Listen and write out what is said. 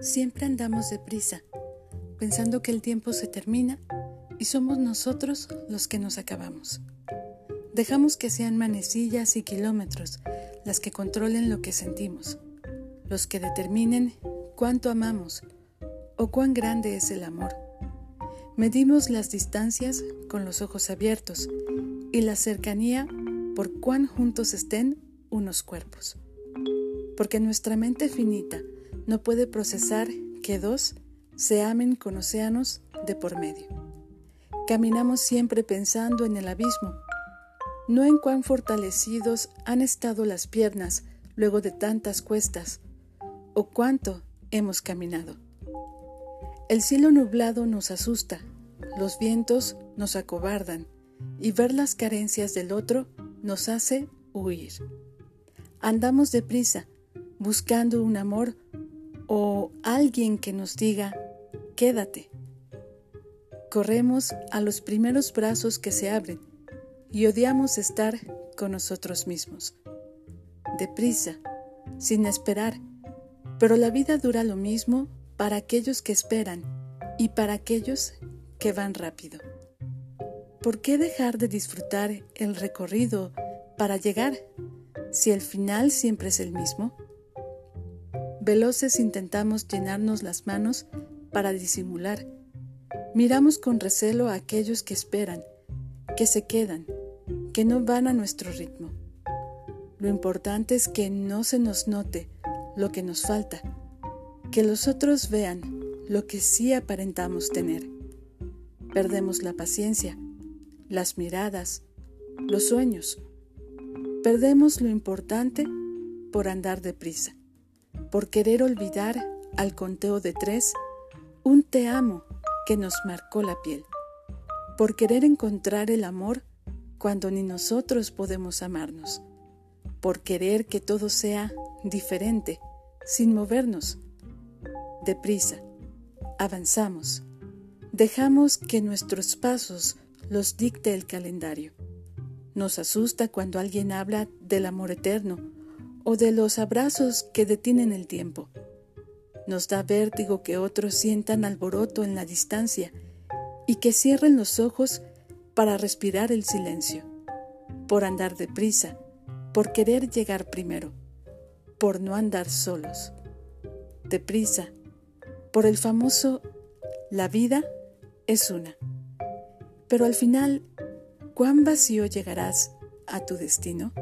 Siempre andamos deprisa, pensando que el tiempo se termina y somos nosotros los que nos acabamos. Dejamos que sean manecillas y kilómetros las que controlen lo que sentimos, los que determinen cuánto amamos o cuán grande es el amor. Medimos las distancias con los ojos abiertos y la cercanía por cuán juntos estén unos cuerpos. Porque nuestra mente finita no puede procesar que dos se amen con océanos de por medio. Caminamos siempre pensando en el abismo, no en cuán fortalecidos han estado las piernas luego de tantas cuestas, o cuánto hemos caminado. El cielo nublado nos asusta, los vientos nos acobardan, y ver las carencias del otro nos hace huir. Andamos deprisa, buscando un amor o alguien que nos diga, quédate. Corremos a los primeros brazos que se abren y odiamos estar con nosotros mismos. Deprisa, sin esperar, pero la vida dura lo mismo para aquellos que esperan y para aquellos que van rápido. ¿Por qué dejar de disfrutar el recorrido para llegar si el final siempre es el mismo? Veloces intentamos llenarnos las manos para disimular. Miramos con recelo a aquellos que esperan, que se quedan, que no van a nuestro ritmo. Lo importante es que no se nos note lo que nos falta, que los otros vean lo que sí aparentamos tener. Perdemos la paciencia, las miradas, los sueños. Perdemos lo importante por andar deprisa por querer olvidar al conteo de tres un te amo que nos marcó la piel, por querer encontrar el amor cuando ni nosotros podemos amarnos, por querer que todo sea diferente, sin movernos. Deprisa, avanzamos, dejamos que nuestros pasos los dicte el calendario. Nos asusta cuando alguien habla del amor eterno o de los abrazos que detienen el tiempo. Nos da vértigo que otros sientan alboroto en la distancia y que cierren los ojos para respirar el silencio, por andar deprisa, por querer llegar primero, por no andar solos. Deprisa, por el famoso la vida es una. Pero al final, ¿cuán vacío llegarás a tu destino?